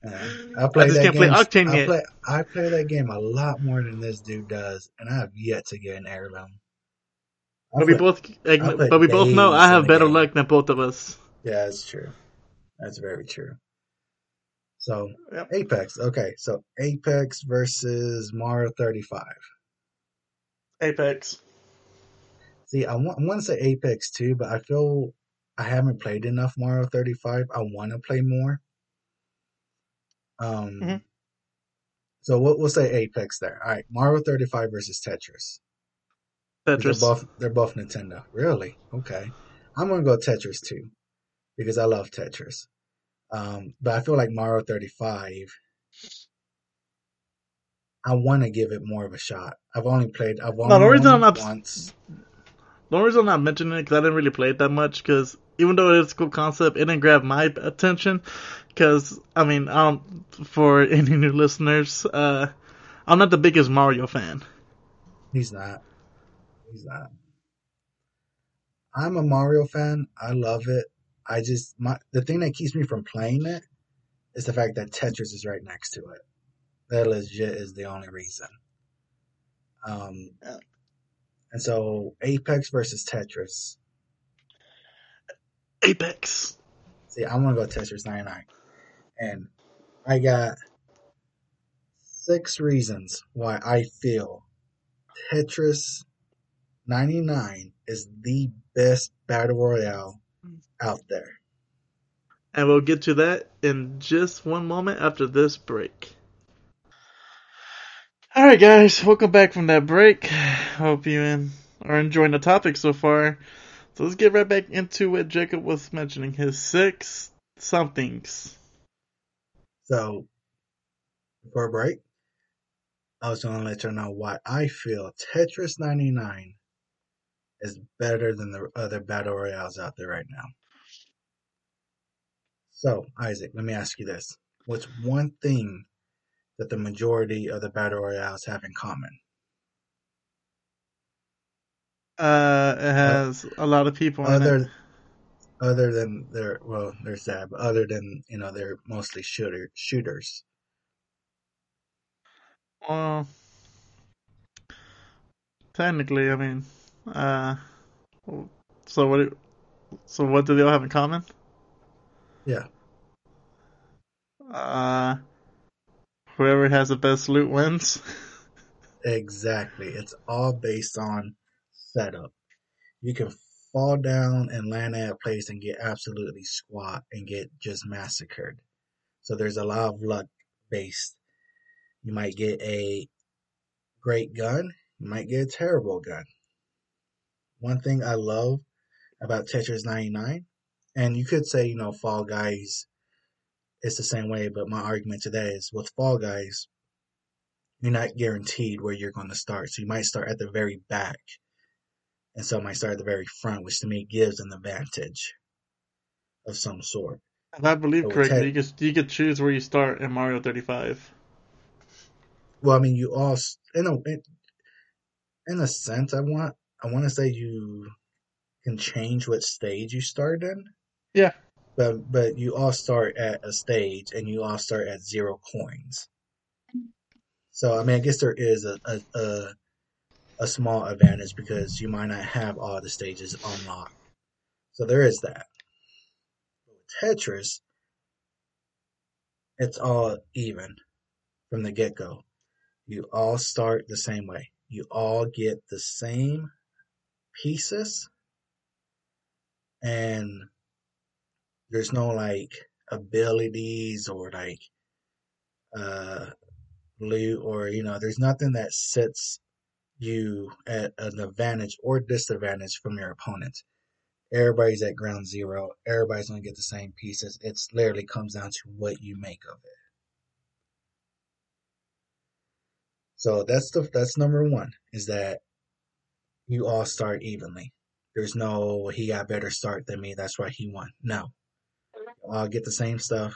Yeah. I, play I just can't game, play Octane I yet. Play, I play that game a lot more than this dude does, and I have yet to get an heirloom. But we both, eh, but we both know I have better game. luck than both of us. Yeah, that's true. That's very true. So yep. Apex, okay. So Apex versus Mario 35. Apex. See, I want, I want to say Apex too, but I feel I haven't played enough Mario 35. I want to play more. Um. Mm-hmm. So we'll, we'll say Apex there. All right, Mario 35 versus Tetris. Tetris. They're both they're both Nintendo. Really? Okay. I'm gonna go Tetris too, because I love Tetris. Um, but I feel like Mario 35. I want to give it more of a shot. I've only played. I've only no, the reason I'm not, once. The only reason I'm not mentioning it because I didn't really play it that much. Because even though it's a cool concept, it didn't grab my attention. Because I mean, um, for any new listeners, uh, I'm not the biggest Mario fan. He's not. He's not. I'm a Mario fan. I love it. I just my the thing that keeps me from playing it is the fact that Tetris is right next to it. That legit is the only reason. Um, and so Apex versus Tetris. Apex. See, I'm gonna go Tetris 99, and I got six reasons why I feel Tetris 99 is the best battle royale out there. And we'll get to that in just one moment after this break. Alright guys, welcome back from that break. Hope you are enjoying the topic so far. So let's get right back into what Jacob was mentioning. His six somethings. So, before break, I was going to let you know why I feel Tetris 99 is better than the other battle royales out there right now. So, Isaac, let me ask you this. What's one thing that the majority of the battle royales have in common? Uh, it has a lot of people in Other it. other than they're well, there's that, but other than you know they're mostly shooter shooters. Well, technically, I mean, uh, so what? do- So what do they all have in common? Yeah, Uh, whoever has the best loot wins. exactly. It's all based on setup. You can fall down and land at a place and get absolutely squat and get just massacred. So there's a lot of luck based. You might get a great gun, you might get a terrible gun. One thing I love about Tetris 99, and you could say, you know, Fall Guys, it's the same way, but my argument to that is with Fall Guys, you're not guaranteed where you're going to start. So you might start at the very back, and some might start at the very front, which to me gives an advantage of some sort. If I believe So correctly, you could you could choose where you start in Mario 35. Well, I mean, you all, in a, in, in a sense, I want, I want to say you can change what stage you start in. Yeah. But, but you all start at a stage and you all start at zero coins. So, I mean, I guess there is a, a, a, a small advantage because you might not have all the stages unlocked. So there is that. Tetris, it's all even from the get go. You all start the same way. You all get the same pieces and there's no like abilities or like uh loot or you know there's nothing that sets you at an advantage or disadvantage from your opponent. Everybody's at ground zero. Everybody's gonna get the same pieces. It's literally comes down to what you make of it. So that's the that's number one is that you all start evenly. There's no he got better start than me. That's why he won. No all get the same stuff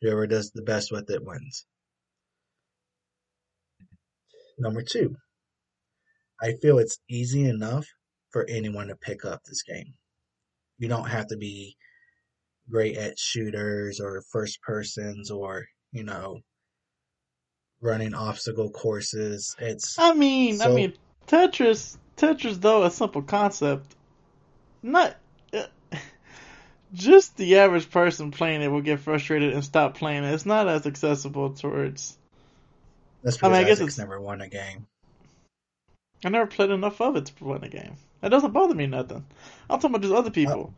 whoever does the best with it wins number two I feel it's easy enough for anyone to pick up this game. You don't have to be great at shooters or first persons or, you know, running obstacle courses. It's I mean, I mean, Tetris, Tetris though a simple concept. Not uh, just the average person playing it will get frustrated and stop playing it. It's not as accessible towards. that's I mean, I guess it's- never won a game. I never played enough of it to win a game. That doesn't bother me nothing. I'm talking about just other people.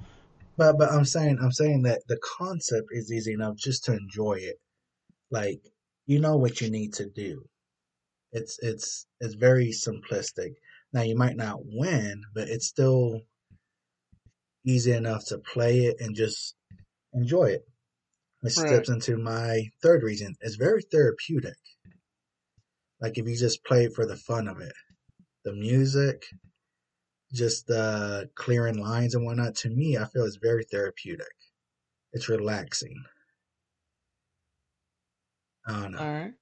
But but I'm saying I'm saying that the concept is easy enough just to enjoy it. Like you know what you need to do. It's it's it's very simplistic. Now you might not win, but it's still easy enough to play it and just enjoy it. Which Right. steps into my third reason. It's very therapeutic. Like if you just play it for the fun of it. The music, just uh clearing lines and whatnot, to me I feel it's very therapeutic. It's relaxing. I don't know. All right.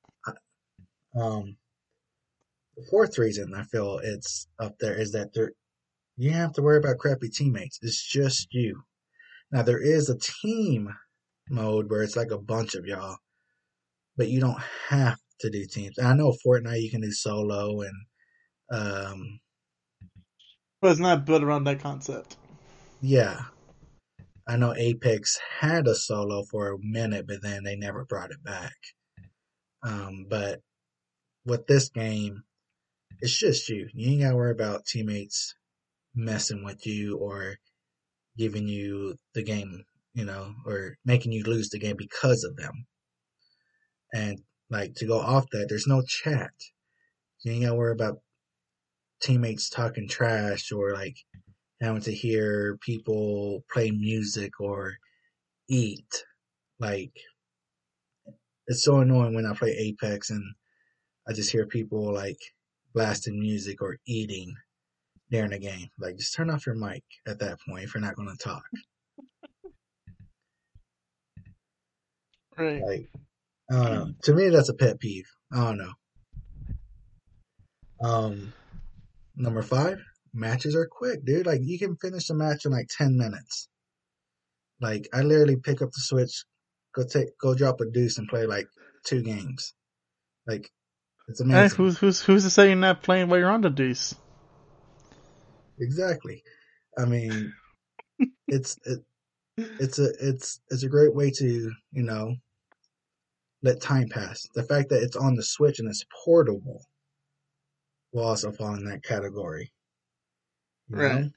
Um, the fourth reason I feel it's up there is that there you don't have to worry about crappy teammates. It's just you. Now there is a team mode where it's like a bunch of y'all, but you don't have to do teams. And I know Fortnite you can do solo and um But it's not built around that concept. yeah. I know Apex had a solo for a minute, but then they never brought it back. Um, but with this game, it's just you. You ain't gotta worry about teammates messing with you or giving you the game, you know, or making you lose the game because of them. And like to go off that, there's no chat. You ain't gotta worry about teammates talking trash or like having to hear people play music or eat. Like it's so annoying when I play Apex and I just hear people like blasting music or eating during the game. Like just turn off your mic at that point if you're not going to talk. Right. Like I don't know. To me, that's a pet peeve. I don't know. Um, number five, matches are quick, dude. Like you can finish a match in like ten minutes. Like I literally pick up the switch, go take, go drop a deuce and play like two games. Like it's Hey, amazing. who's who's who's to say you're not playing while you're on the deuce? Exactly. I mean, it's it, it's a it's it's a great way to you know let time pass. The fact that it's on the Switch and it's portable will also fall in that category. You know? Right.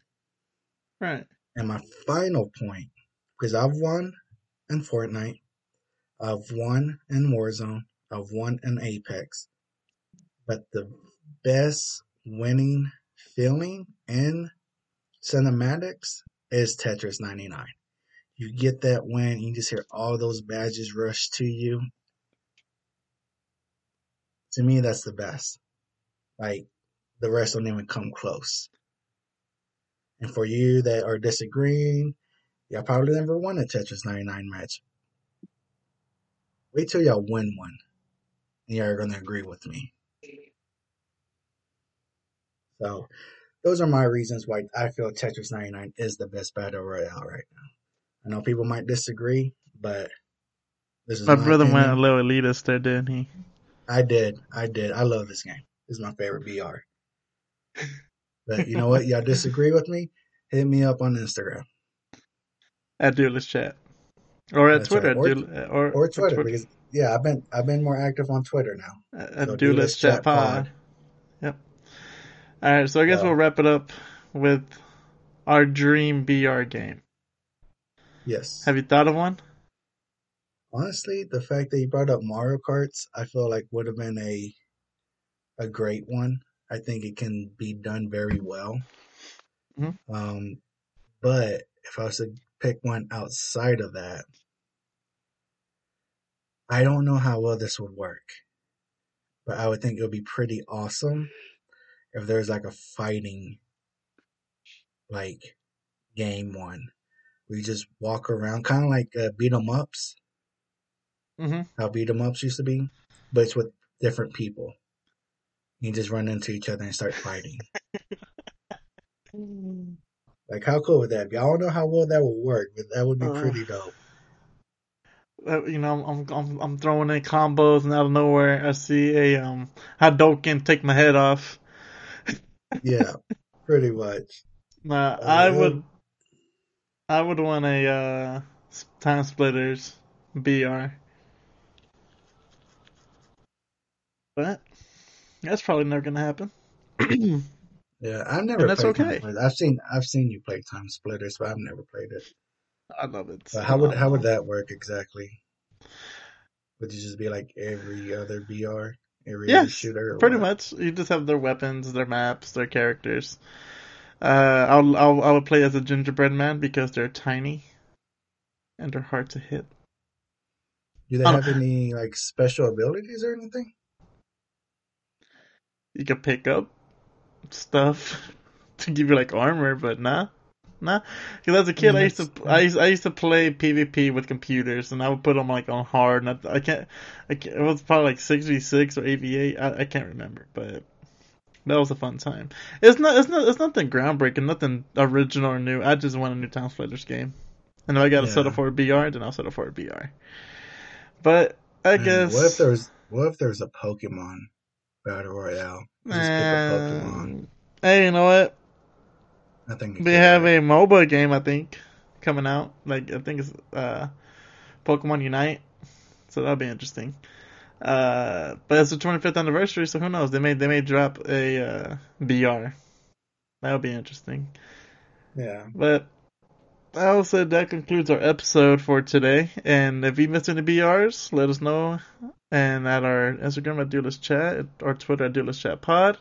Right. And my final point, because I've won in Fortnite, I've won in Warzone, I've won in Apex, but the best winning feeling in cinematics is Tetris 99. You get that win, you just hear all those badges rush to you. To me, that's the best. Like, the rest don't even come close. And for you that are disagreeing, y'all probably never won a Tetris 99 match. Wait till y'all win one, and y'all are going to agree with me. So, those are my reasons why I feel Tetris 99 is the best battle royale right now. I know people might disagree, but this is My my brother went a little elitist there, didn't he? I did. I did. I love this game. This is my favorite BR. But you know what? Y'all disagree with me? Hit me up on Instagram At Duelist Chat. Or at That's Twitter. right. Or- Duel- or, or Twitter because yeah, I've been I've been more active on Twitter now. At, at So Duelist Duelist Chat Chat Pod. Pod. Yep. Alright, so I guess we'll wrap it up with our dream BR game. Yes. Have you thought of one? Honestly, the fact that you brought up Mario Karts, I feel like would have been a a great one. I think it can be done very well. Mhm. Um, but if I was to pick one outside of that, I don't know how well this would work. But I would think it would be pretty awesome if there's like a fighting like game one where you just walk around, kind of like uh, beat 'em ups Mm-hmm. how beat 'em ups used to be, but it's with different people. You just run into each other and start fighting. Like, how cool would that be? I don't know how well that would work, but that would be Uh. pretty dope. Uh, you know, I'm, I'm I'm throwing in combos, and out of nowhere, I see a um Hadouken take my head off. Yeah, pretty much. Nah, Uh, I would, I would want a uh, Time Splitters BR, but that's probably never gonna happen. Yeah, I've never And that's played okay. I've seen I've seen you play Time Splitters, but I've never played it. I love it. But how would how would that work exactly? Would you just be like every other BR, Yes, shooter? Pretty what? much, you just have their weapons, their maps, their characters. Uh, I'll I'll I would play as a gingerbread man because they're tiny, and they're hard to hit. Do they Oh. have any like special abilities or anything? You can pick up stuff to give you like armor, but nah, nah. Because as a kid, I used to I used, I used to play PvP with computers, and I would put them like on hard. And I, I can't, I can't. It was probably like six v six or eight v eight. I I can't remember, but that was a fun time. It's not it's not it's nothing groundbreaking, nothing original or new. I just want a new Time Splitters game, and if I got to settle Yeah. for a BR, then I'll settle for a BR. But I Man, guess What if there's what if there's a Pokemon battle royale? Just pick a Pokemon. Hey, you know what? I think We have a MOBA game, I think, coming out. Like I think it's uh, Pokemon Unite, so that'll be interesting. Uh, but it's the 25th anniversary, so who knows? They may they may drop a uh, BR. That'll be interesting. yeah. But I said that concludes our episode for today. And if you missed any BRs, let us know. And at our Instagram at Duelist Chat or Twitter at Duelist Chat Pod.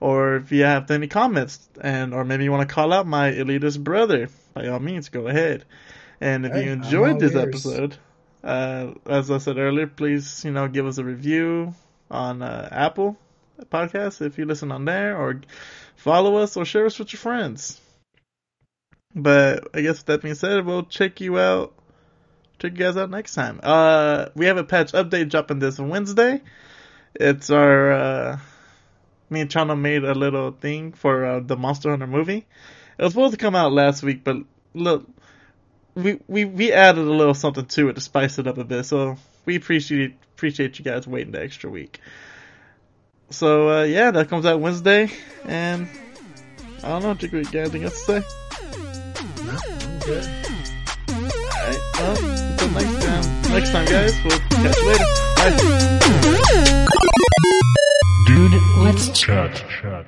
Or if you have any comments and or maybe you want to call out my elitist brother, by all means go ahead. And if Hey, you enjoyed this ears. episode, uh, as I said earlier, please you know give us a review on uh, Apple Podcasts if you listen on there, or follow us or share us with your friends. But I guess that being said, we'll check you out. Check you guys out next time. Uh, we have a patch update dropping this Wednesday. It's our uh, me and Chana made a little thing for uh, the Monster Hunter movie. It was supposed to come out last week, but look, we we we added a little something to it to spice it up a bit. So we appreciate appreciate you guys waiting the extra week. So uh, yeah, that comes out Wednesday, and I don't know. Jiggy, got anything else to say? Alright, well, until next time. Next time, guys. We'll catch you later. Bye. Dude, let's chat. chat.